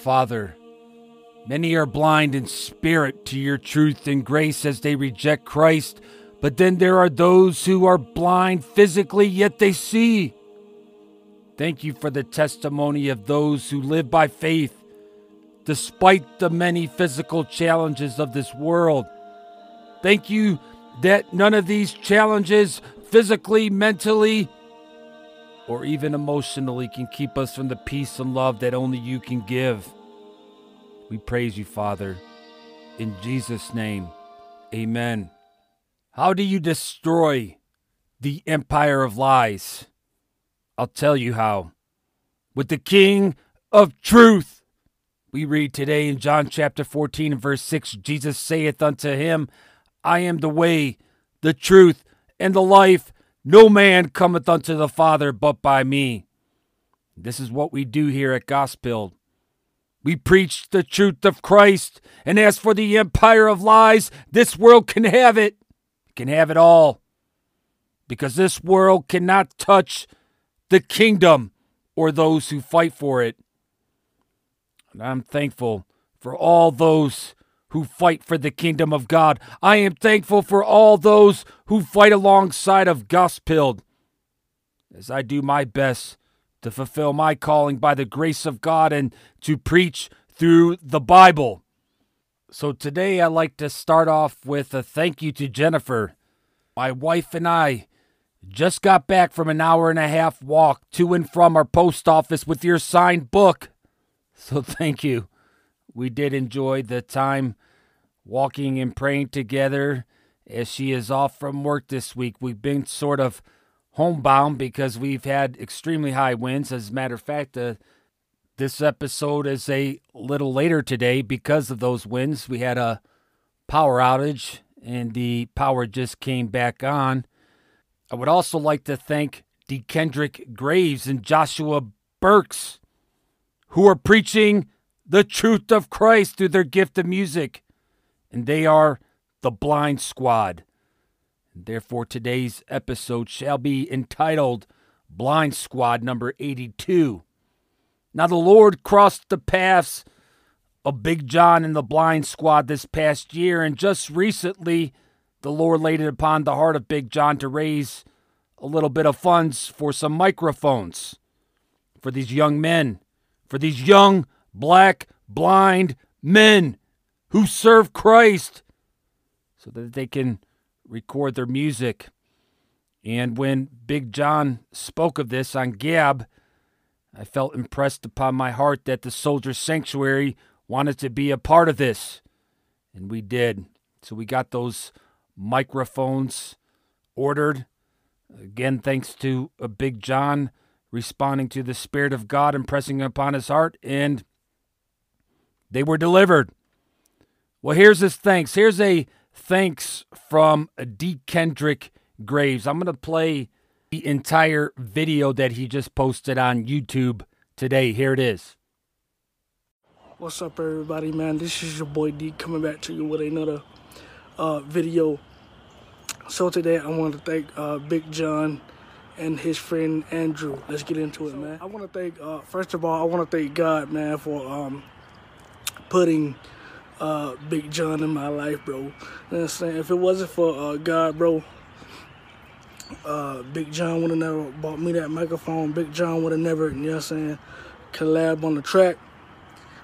Father, many are blind in spirit to your truth and grace as they reject Christ, but then there are those who are blind physically, yet they see. Thank you for the testimony of those who live by faith, despite the many physical challenges of this world. Thank you that none of these challenges, physically, mentally, or even emotionally, can keep us from the peace and love that only you can give. We praise you, Father. In Jesus' name, amen. How do you destroy the empire of lies? I'll tell you how. With the King of truth. We read today in John chapter 14 and verse 6 Jesus saith unto him, I am the way, the truth, and the life. No man cometh unto the Father but by me. This is what we do here at Gospel. We preach the truth of Christ, and as for the empire of lies, this world can have it, can have it all. Because this world cannot touch the kingdom or those who fight for it. And I'm thankful for all those who fight for the kingdom of God. I am thankful for all those who fight alongside of Gospel as I do my best to fulfill my calling by the grace of God and to preach through the Bible. So today I'd like to start off with a thank you to Jennifer. My wife and I just got back from an hour and a half walk to and from our post office with your signed book. So thank you. We did enjoy the time walking and praying together as she is off from work this week. We've been sort of homebound because we've had extremely high winds. As a matter of fact, uh, this episode is a little later today because of those winds. We had a power outage and the power just came back on. I would also like to thank D. Kendrick Graves and Joshua Burks, who are preaching the truth of Christ through their gift of music. And they are the Blind Squad. Therefore, today's episode shall be entitled Blind Squad number 82. Now, the Lord crossed the paths of Big John and the Blind Squad this past year, and just recently, the Lord laid it upon the heart of Big John to raise a little bit of funds for some microphones for these young men, for these young black blind men who serve Christ so that they can record their music. And when Big John spoke of this on Gab, I felt impressed upon my heart that the Soldier Sanctuary wanted to be a part of this. And we did. So we got those microphones ordered. Again, thanks to a Big John responding to the Spirit of God impressing upon his heart, and they were delivered. Well, here's his thanks. Here's a thanks from D. Kendrick Graves. I'm going to play the entire video that he just posted on YouTube today. Here it is. What's up, everybody, man? This is your boy D coming back to you with another uh, video. So today I want to thank uh, Big John and his friend Andrew. Let's get into it, man. I want to thank, uh, first of all, I want to thank God, man, for um, putting uh, Big John in my life, bro. You know what I'm saying? If it wasn't for uh, God, bro, uh, Big John would have never bought me that microphone. Big John would have never, you know what I'm saying, collab on the track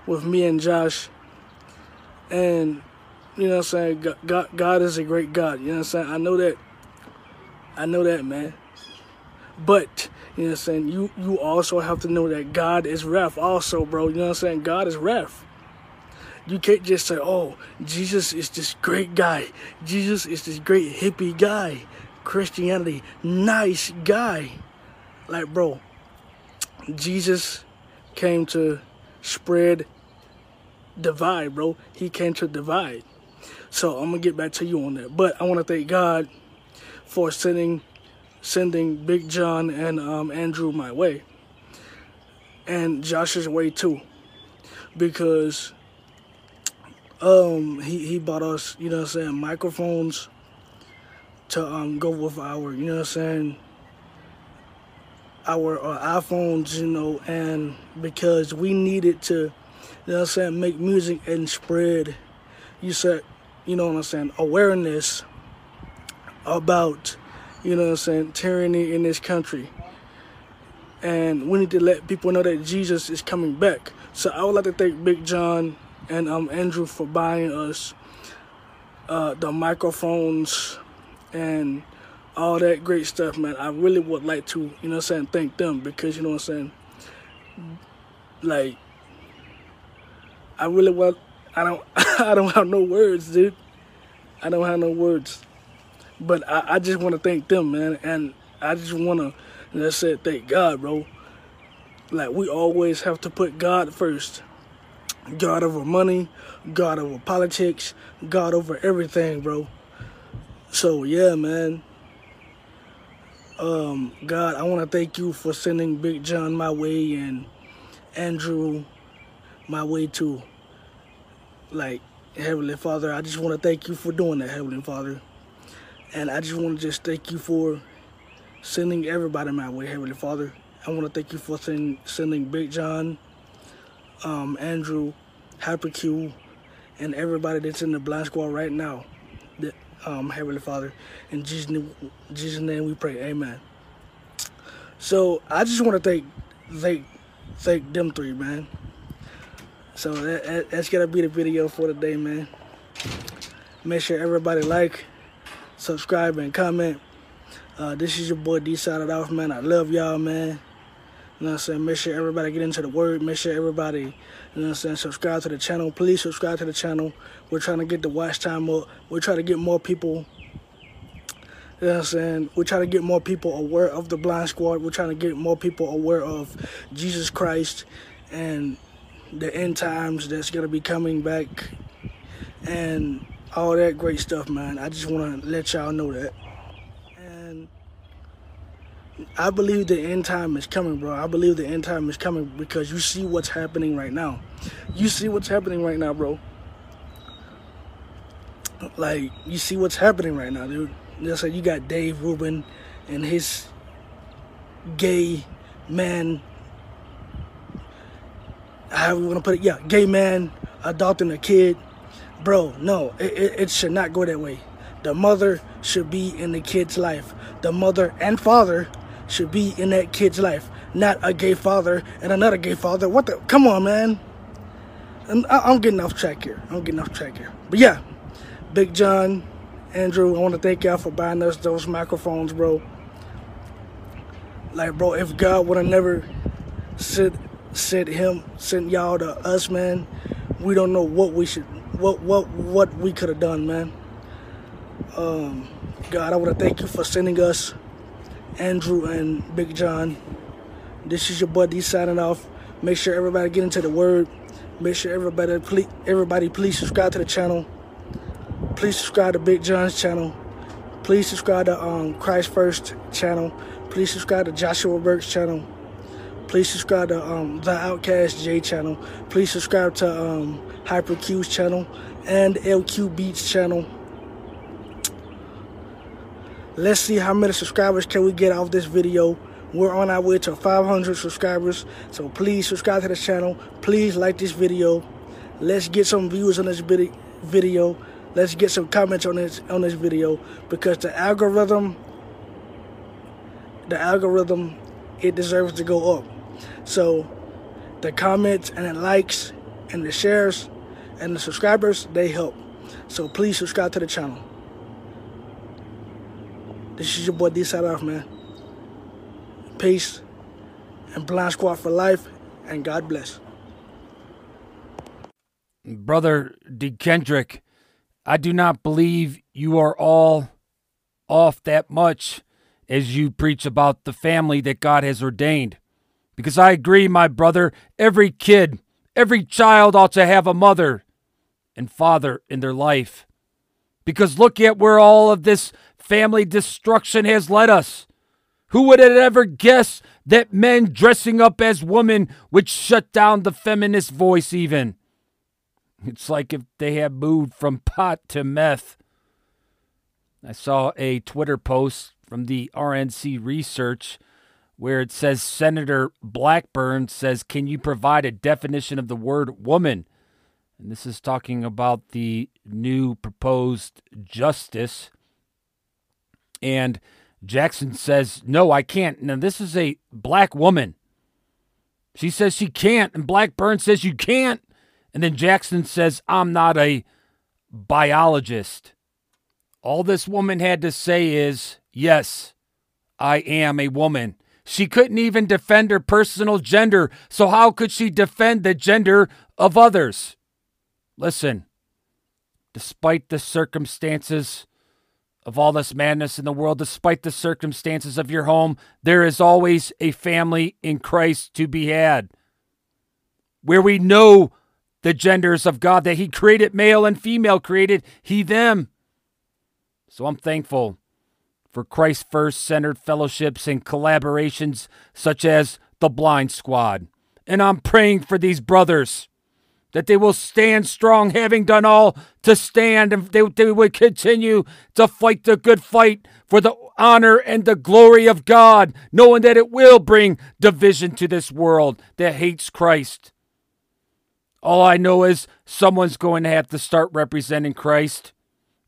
with me and Josh. And, you know what I'm saying, God, God is a great God. You know what I'm saying? I know that. I know that, man. But, you know what I'm saying, you, you also have to know that God is ref also, bro. You know what I'm saying? God is ref. You can't just say, oh, Jesus is this great guy. Jesus is this great hippie guy. Christianity, nice guy. Like, bro, Jesus came to spread divide, bro. He came to divide. So I'm gonna get back to you on that. But I want to thank God for sending sending Big John and um, Andrew my way, and Josh's way too, because um he he bought us, you know I'm saying, microphones to um go with our, you know I'm saying, our uh, iPhones, you know, and because we needed to You know what I'm saying? Make music and spread, you said, you know what I'm saying, awareness about, you know what I'm saying, tyranny in this country. And we need to let people know that Jesus is coming back. So I would like to thank Big John and um, Andrew for buying us uh, the microphones and all that great stuff, man. I really would like to, you know I'm saying, thank them because, you know what I'm saying, like, I really want, I don't, I don't have no words, dude. I don't have no words. But I, I just want to thank them, man. And I just want to, let's say, thank God, bro. Like, we always have to put God first. God over money, God over politics, God over everything, bro. So, yeah, man. Um, God, I want to thank you for sending Big John my way and Andrew my way too. Like, Heavenly Father, I just want to thank you for doing that, Heavenly Father. And I just want to just thank you for sending everybody my way, Heavenly Father. I want to thank you for send, sending Big John, um, Andrew, HyperQ, and everybody that's in the blind squad right now. That, um, Heavenly Father, in Jesus' name, Jesus' name we pray, Amen. So I just want to thank, thank, thank them three, man. So that, that's gonna be the video for today, man. Make sure everybody like, subscribe, and comment. Uh, this is your boy D Sided Off, man. I love y'all, man. You know what I'm saying? Make sure everybody get into the word. Make sure everybody, you know what I'm saying, subscribe to the channel. Please subscribe to the channel. We're trying to get the watch time up. We're trying to get more people, you know what I'm saying? We're trying to get more people aware of the blind squad. We're trying to get more people aware of Jesus Christ and the end times that's going to be coming back and all that great stuff, man. I just want to let y'all know that. I believe the end time is coming, bro. I believe the end time is coming because you see what's happening right now. You see what's happening right now, bro. Like, you see what's happening right now, dude. Just like you got Dave Rubin and his gay man, however you want to put it, yeah, gay man adopting a kid. Bro, no, it, it, it should not go that way. The mother should be in the kid's life. The mother and father should be in that kid's life, not a gay father and another gay father. What the? Come on, man. I'm getting off track here. I'm getting off track here. But yeah, Big John, Andrew, I want to thank y'all for buying us those microphones, bro. Like, bro, if God would have never sent sent him, sent y'all to us, man, we don't know what we should, what what what we could have done, man. Um, God, I want to thank you for sending us Andrew and Big John. This is your buddy signing off. Make sure everybody get into the word. Make sure everybody please, everybody please subscribe to the channel. Please subscribe to Big John's channel. Please subscribe to um, Christ First channel. Please subscribe to Joshua Burks' channel. Please subscribe to um, The Outcast J channel. Please subscribe to um, Hyper Q's channel and LQ Beats channel. Let's see how many subscribers can we get off this video. We're on our way to 500 subscribers. So please subscribe to the channel. Please like this video. Let's get some views on this video. Let's get some comments on this on this video because the algorithm the algorithm it deserves to go up. So the comments and the likes and the shares and the subscribers, they help. So please subscribe to the channel. This is your boy D Side Off, man. Peace and Blind Squad for life, and God bless. Brother D. Kendrick, I do not believe you are all off that much as you preach about the family that God has ordained. Because I agree, my brother, every kid, every child ought to have a mother and father in their life. Because look at where all of this family destruction has led us. Who would have ever guessed that men dressing up as women would shut down the feminist voice, even? It's like if they had moved from pot to meth. I saw a Twitter post from the RNC research where it says Senator Blackburn says, Can you provide a definition of the word woman? And this is talking about the new proposed justice. And Jackson says, No, I can't. Now, this is a black woman. She says she can't. And Blackburn says, You can't. And then Jackson says, I'm not a biologist. All this woman had to say is, Yes, I am a woman. She couldn't even defend her personal gender, so how could she defend the gender of others? Listen, despite the circumstances of all this madness in the world, despite the circumstances of your home, there is always a family in Christ to be had. Where we know the genders of God, that He created male and female, created He them. So I'm thankful for Christ First centered fellowships and collaborations such as the Blind Squad. And I'm praying for these brothers that they will stand strong, having done all to stand, and they, they would continue to fight the good fight for the honor and the glory of God, knowing that it will bring division to this world that hates Christ. All I know is someone's going to have to start representing Christ.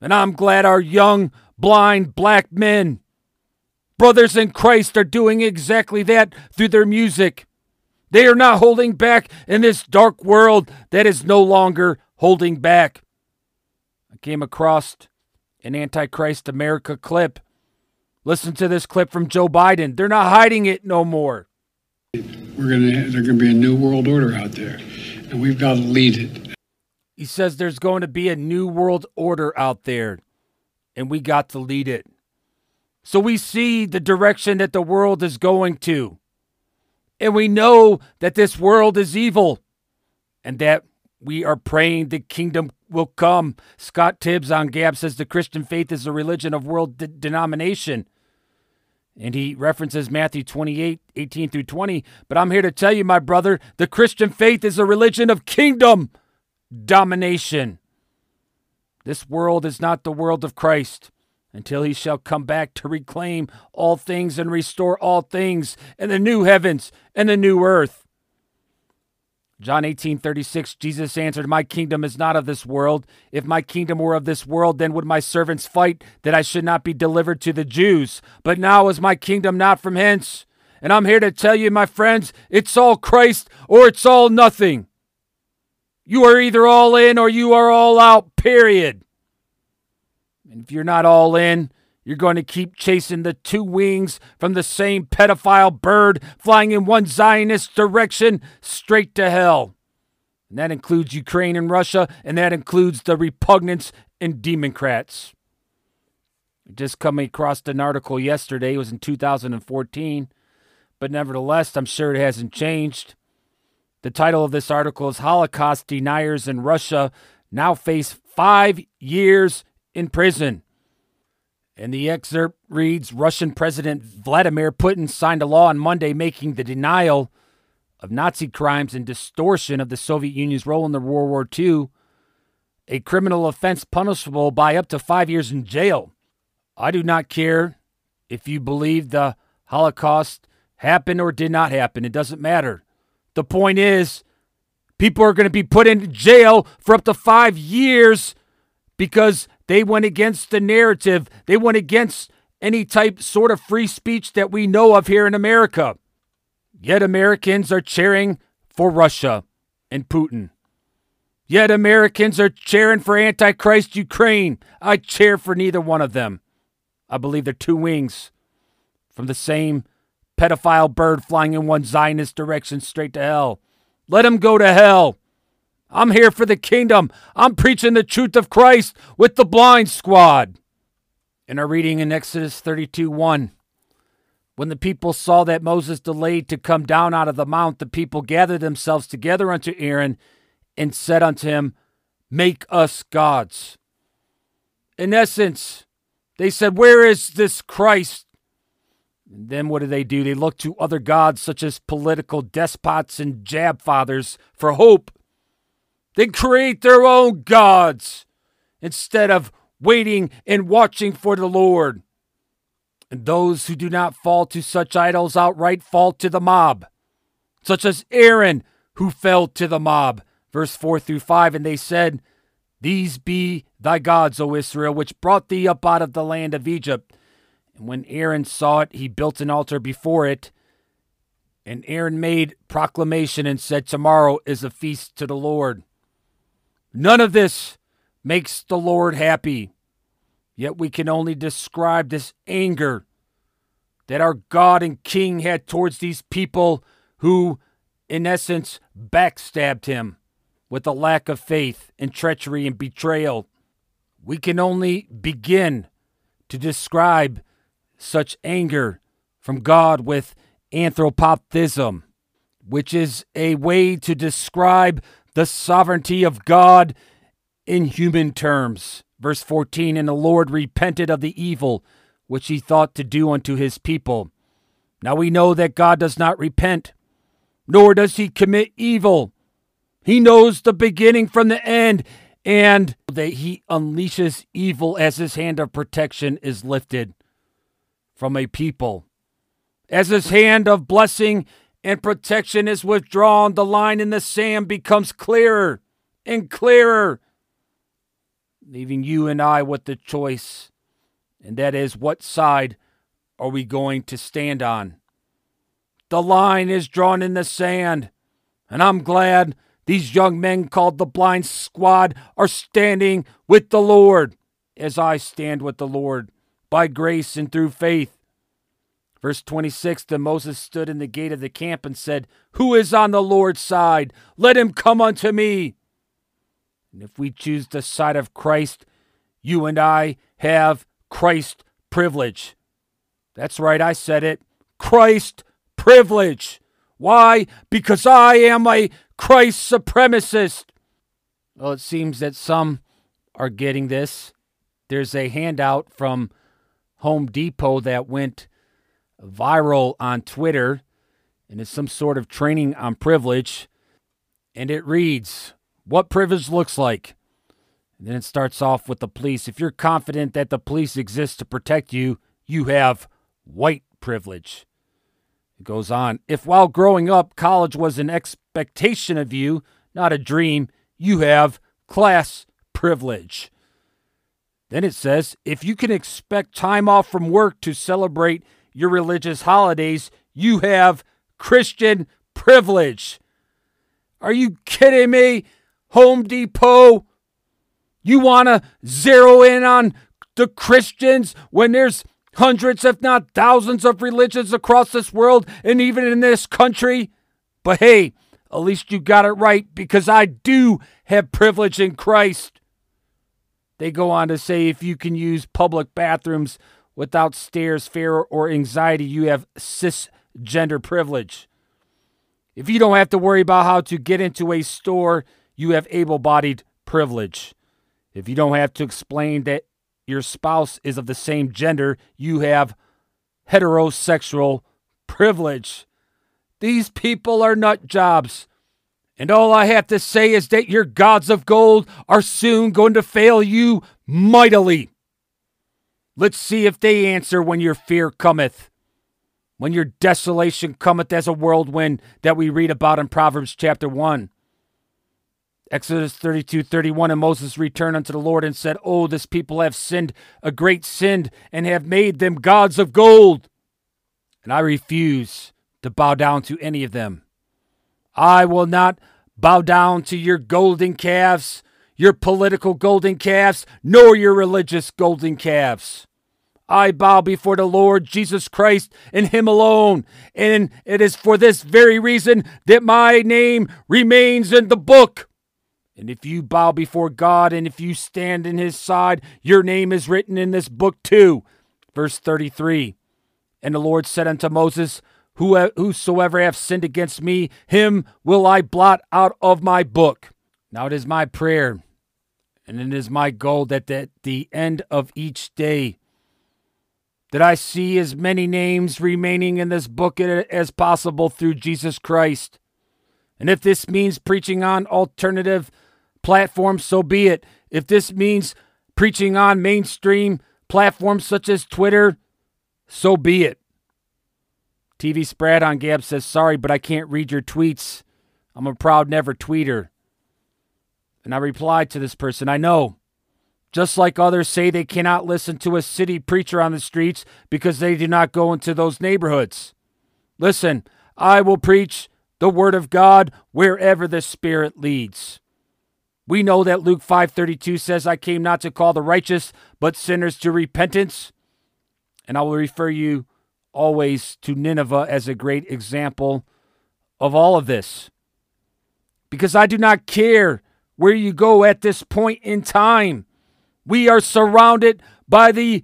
And I'm glad our young blind black men. Brothers in Christ are doing exactly that through their music. They are not holding back in this dark world that is no longer holding back. I came across an Antichrist America clip. Listen to this clip from Joe Biden. They're not hiding it no more. We're gonna there's gonna be a new world order out there, and we've got to lead it. He says there's going to be a new world order out there and we got to lead it. So we see the direction that the world is going to. And we know that this world is evil and that we are praying the kingdom will come. Scott Tibbs on Gab says the Christian faith is a religion of world de- denomination. And he references Matthew 28, 18 through 20. But I'm here to tell you, my brother, the Christian faith is a religion of kingdom domination. This world is not the world of Christ until he shall come back to reclaim all things and restore all things in the new heavens and the new earth. John 18, 36, Jesus answered, My kingdom is not of this world. If my kingdom were of this world, then would my servants fight that I should not be delivered to the Jews. But now is my kingdom not from hence. And I'm here to tell you, my friends, it's all Christ or it's all nothing. You are either all in or you are all out, period. And if you're not all in, you're going to keep chasing the two wings from the same pedophile bird flying in one Zionist direction straight to hell. And that includes Ukraine and Russia, and that includes the repugnance and Democrats. Just coming across an article yesterday, it was in 2014, but nevertheless, I'm sure it hasn't changed. The title of this article is Holocaust Deniers in Russia Now Face Five Years in Prison. And the excerpt reads Russian President Vladimir Putin signed a law on Monday making the denial of Nazi crimes and distortion of the Soviet Union's role in the World War II a criminal offense punishable by up to five years in jail. I do not care if you believe the Holocaust happened or did not happen. It doesn't matter. The point is, people are going to be put in jail for up to five years because they went against the narrative. They went against any type sort of free speech that we know of here in America. Yet Americans are cheering for Russia and Putin. Yet Americans are cheering for Antichrist Ukraine. I cheer for neither one of them. I believe they're two wings from the same pedophile bird flying in one Zionist direction straight to hell. Let him go to hell. I'm here for the kingdom. I'm preaching the truth of Christ with the blind squad. In our reading in Exodus 32 1, when the people saw that Moses delayed to come down out of the mount, the people gathered themselves together unto Aaron and said unto him, Make us gods. In essence, they said, Where is this Christ and then what do they do? They look to other gods such as political despots and jab fathers for hope. They create their own gods instead of waiting and watching for the Lord. And those who do not fall to such idols outright fall to the mob, such as Aaron, who fell to the mob. Verse 4 through 5 And they said, These be thy gods, O Israel, which brought thee up out of the land of Egypt. And when Aaron saw it, he built an altar before it. And Aaron made proclamation and said, Tomorrow is a feast to the Lord. None of this makes the Lord happy. Yet we can only describe this anger that our God and King had towards these people who, in essence, backstabbed him with a lack of faith and treachery and betrayal. We can only begin to describe such anger from God with anthropomorphism, which is a way to describe the sovereignty of God in human terms. Verse 14 And the Lord repented of the evil which he thought to do unto his people. Now we know that God does not repent, nor does he commit evil. He knows the beginning from the end, and that he unleashes evil as his hand of protection is lifted from a people. As his hand of blessing and protection is withdrawn, the line in the sand becomes clearer and clearer leaving you and I with the choice, and that is what side are we going to stand on? The line is drawn in the sand, and I'm glad these young men called the Blind Squad are standing with the Lord as I stand with the Lord by grace and through faith. Verse 26 Then Moses stood in the gate of the camp and said, Who is on the Lord's side? Let him come unto me. And if we choose the side of Christ, you and I have Christ privilege. That's right, I said it. Christ privilege. Why? Because I am a Christ supremacist. Well, it seems that some are getting this. There's a handout from Home Depot that went viral on Twitter, and it's some sort of training on privilege. And it reads what privilege looks like. And then it starts off with the police. If you're confident that the police exist to protect you, you have white privilege. It goes on. If while growing up, college was an expectation of you, not a dream, you have class privilege. Then it says if you can expect time off from work to celebrate your religious holidays, you have Christian privilege. Are you kidding me? Home Depot. You want to zero in on the Christians when there's hundreds, if not thousands, of religions across this world and even in this country? But hey, at least you got it right because I do have privilege in Christ. They go on to say if you can use public bathrooms without stares, fear, or anxiety, you have cisgender privilege. If you don't have to worry about how to get into a store you have able bodied privilege. If you don't have to explain that your spouse is of the same gender, you have heterosexual privilege. These people are nut jobs. And all I have to say is that your gods of gold are soon going to fail you mightily. Let's see if they answer when your fear cometh, when your desolation cometh as a whirlwind that we read about in Proverbs chapter 1. Exodus 32 31 And Moses returned unto the Lord and said, Oh, this people have sinned a great sin and have made them gods of gold. And I refuse to bow down to any of them. I will not bow down to your golden calves, your political golden calves, nor your religious golden calves. I bow before the Lord Jesus Christ and Him alone. And it is for this very reason that my name remains in the book. And if you bow before God and if you stand in his side, your name is written in this book too. Verse 33 And the Lord said unto Moses, Whosoever hath sinned against me, him will I blot out of my book. Now it is my prayer, and it is my goal that at the end of each day, that I see as many names remaining in this book as possible through Jesus Christ. And if this means preaching on alternative platforms, so be it. If this means preaching on mainstream platforms such as Twitter, so be it. TV Spread on Gab says, Sorry, but I can't read your tweets. I'm a proud never tweeter. And I replied to this person, I know. Just like others say they cannot listen to a city preacher on the streets because they do not go into those neighborhoods. Listen, I will preach the word of God wherever the Spirit leads. We know that Luke 5:32 says I came not to call the righteous but sinners to repentance. And I will refer you always to Nineveh as a great example of all of this. Because I do not care where you go at this point in time. We are surrounded by the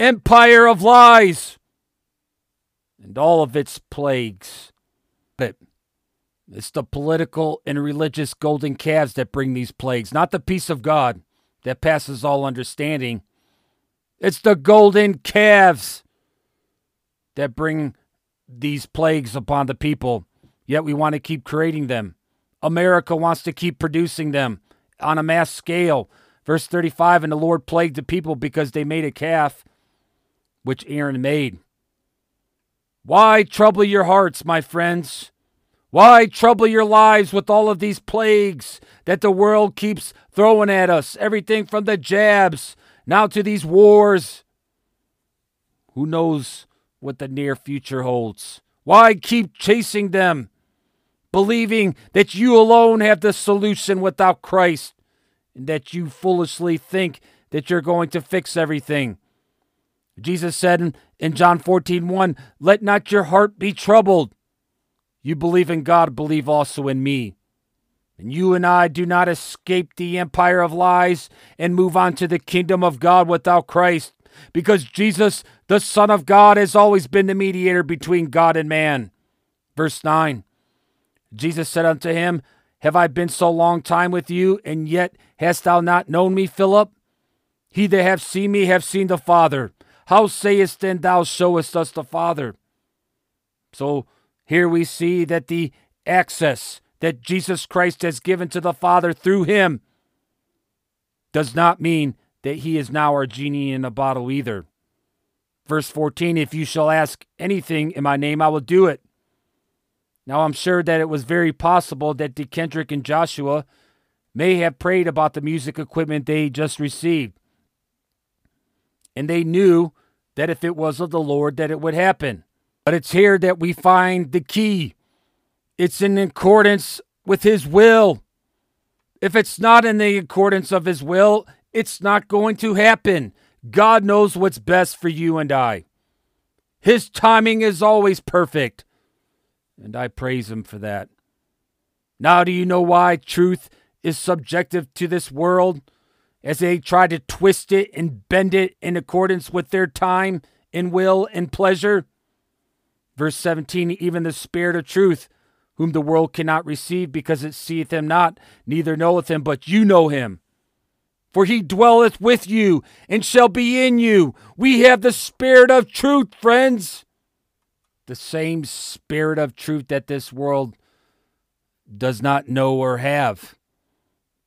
empire of lies and all of its plagues. But it's the political and religious golden calves that bring these plagues, not the peace of God that passes all understanding. It's the golden calves that bring these plagues upon the people, yet we want to keep creating them. America wants to keep producing them on a mass scale. Verse 35 And the Lord plagued the people because they made a calf, which Aaron made. Why trouble your hearts, my friends? Why trouble your lives with all of these plagues that the world keeps throwing at us? Everything from the jabs now to these wars. Who knows what the near future holds? Why keep chasing them, believing that you alone have the solution without Christ, and that you foolishly think that you're going to fix everything? Jesus said in, in John 14, 1, Let not your heart be troubled. You believe in God, believe also in me. And you and I do not escape the empire of lies and move on to the kingdom of God without Christ, because Jesus, the Son of God, has always been the mediator between God and man. Verse 9 Jesus said unto him, Have I been so long time with you, and yet hast thou not known me, Philip? He that hath seen me hath seen the Father. How sayest then thou showest us the Father? So here we see that the access that Jesus Christ has given to the Father through him does not mean that he is now our genie in a bottle either. Verse 14 If you shall ask anything in my name, I will do it. Now, I'm sure that it was very possible that D. Kendrick and Joshua may have prayed about the music equipment they just received. And they knew that if it was of the Lord, that it would happen. But it's here that we find the key. It's in accordance with His will. If it's not in the accordance of His will, it's not going to happen. God knows what's best for you and I. His timing is always perfect. And I praise Him for that. Now, do you know why truth is subjective to this world? As they try to twist it and bend it in accordance with their time and will and pleasure? Verse 17 Even the Spirit of truth, whom the world cannot receive because it seeth him not, neither knoweth him, but you know him. For he dwelleth with you and shall be in you. We have the Spirit of truth, friends. The same Spirit of truth that this world does not know or have.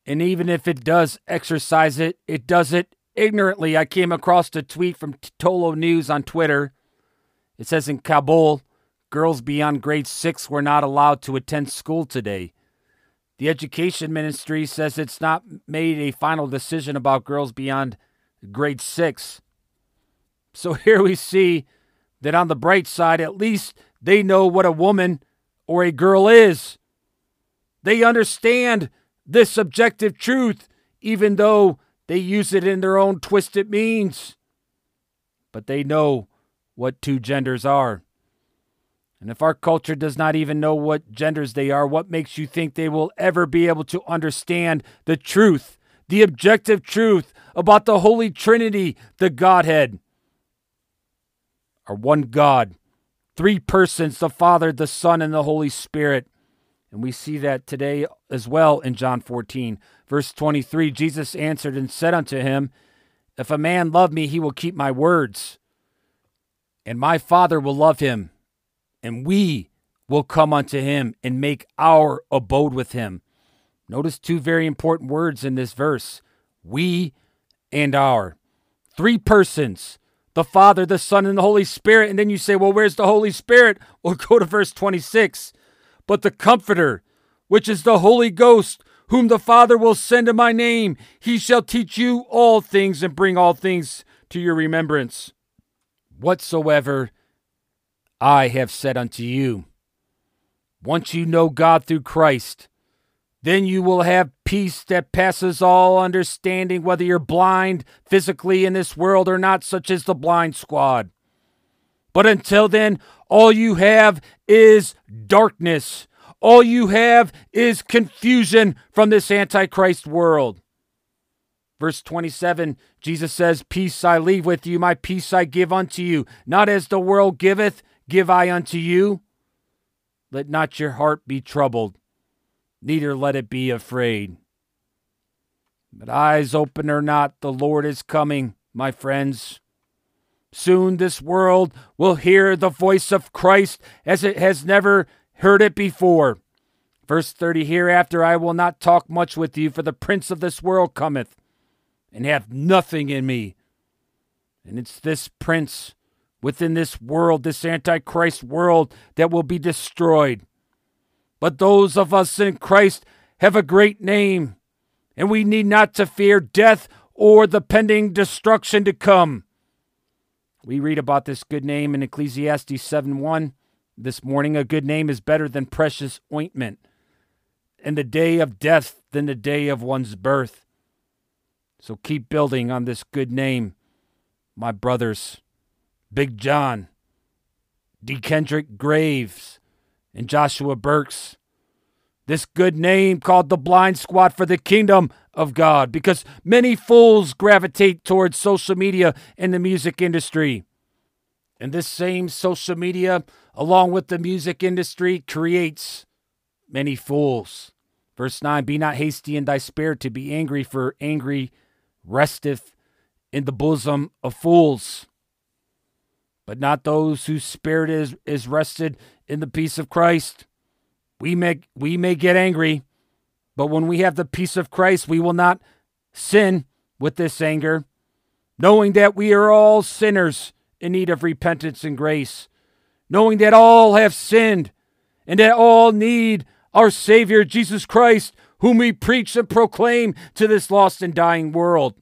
And even if it does exercise it, it does it ignorantly. I came across a tweet from Tolo News on Twitter it says in Kabul, girls beyond grade six were not allowed to attend school today. The education ministry says it's not made a final decision about girls beyond grade six. So here we see that on the bright side, at least they know what a woman or a girl is. They understand this objective truth, even though they use it in their own twisted means. But they know what two genders are. And if our culture does not even know what genders they are, what makes you think they will ever be able to understand the truth, the objective truth about the Holy Trinity, the Godhead? Our one God, three persons, the Father, the Son, and the Holy Spirit. And we see that today as well in John 14, verse 23. Jesus answered and said unto him, If a man love me, he will keep my words and my Father will love him, and we will come unto him and make our abode with him. Notice two very important words in this verse we and our. Three persons the Father, the Son, and the Holy Spirit. And then you say, well, where's the Holy Spirit? Well, go to verse 26. But the Comforter, which is the Holy Ghost, whom the Father will send in my name, he shall teach you all things and bring all things to your remembrance. Whatsoever I have said unto you. Once you know God through Christ, then you will have peace that passes all understanding, whether you're blind physically in this world or not, such as the blind squad. But until then, all you have is darkness. All you have is confusion from this Antichrist world. Verse 27, Jesus says, Peace I leave with you, my peace I give unto you. Not as the world giveth, give I unto you. Let not your heart be troubled, neither let it be afraid. But eyes open or not, the Lord is coming, my friends. Soon this world will hear the voice of Christ as it has never heard it before. Verse 30 Hereafter I will not talk much with you, for the prince of this world cometh, and hath nothing in me. And it's this prince within this world, this Antichrist world, that will be destroyed. But those of us in Christ have a great name, and we need not to fear death or the pending destruction to come. We read about this good name in Ecclesiastes 7 1. This morning, a good name is better than precious ointment, and the day of death than the day of one's birth. So keep building on this good name, my brothers. Big John, D. Kendrick Graves, and Joshua Burks. This good name called the Blind Squad for the kingdom of God because many fools gravitate towards social media and the music industry. And this same social media, along with the music industry, creates many fools. Verse 9 Be not hasty in thy spirit to be angry, for angry resteth in the bosom of fools but not those whose spirit is, is rested in the peace of Christ. We may, we may get angry, but when we have the peace of Christ, we will not sin with this anger, knowing that we are all sinners in need of repentance and grace, knowing that all have sinned and that all need our Savior Jesus Christ, whom we preach and proclaim to this lost and dying world.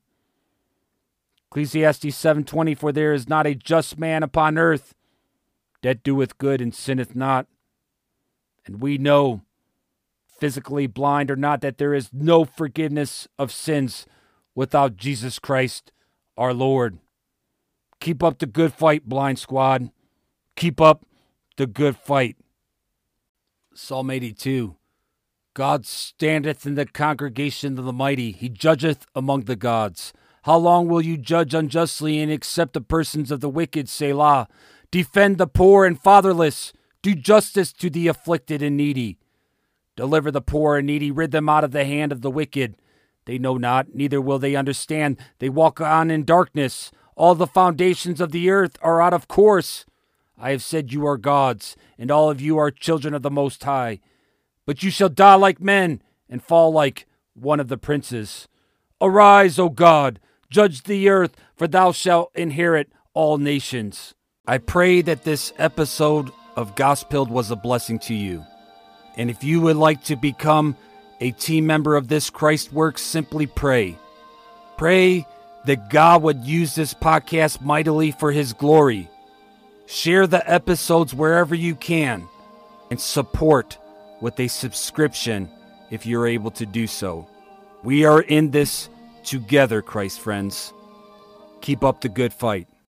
Ecclesiastes 7:20 For there is not a just man upon earth that doeth good and sinneth not. And we know, physically blind or not, that there is no forgiveness of sins without Jesus Christ our Lord. Keep up the good fight, blind squad. Keep up the good fight. Psalm 82 God standeth in the congregation of the mighty, he judgeth among the gods. How long will you judge unjustly and accept the persons of the wicked, Selah? Defend the poor and fatherless. Do justice to the afflicted and needy. Deliver the poor and needy. Rid them out of the hand of the wicked. They know not, neither will they understand. They walk on in darkness. All the foundations of the earth are out of course. I have said you are gods, and all of you are children of the Most High. But you shall die like men and fall like one of the princes. Arise, O God Judge the earth, for thou shalt inherit all nations. I pray that this episode of Gospeled was a blessing to you. And if you would like to become a team member of this Christ work, simply pray. Pray that God would use this podcast mightily for his glory. Share the episodes wherever you can and support with a subscription if you're able to do so. We are in this together, Christ friends. Keep up the good fight.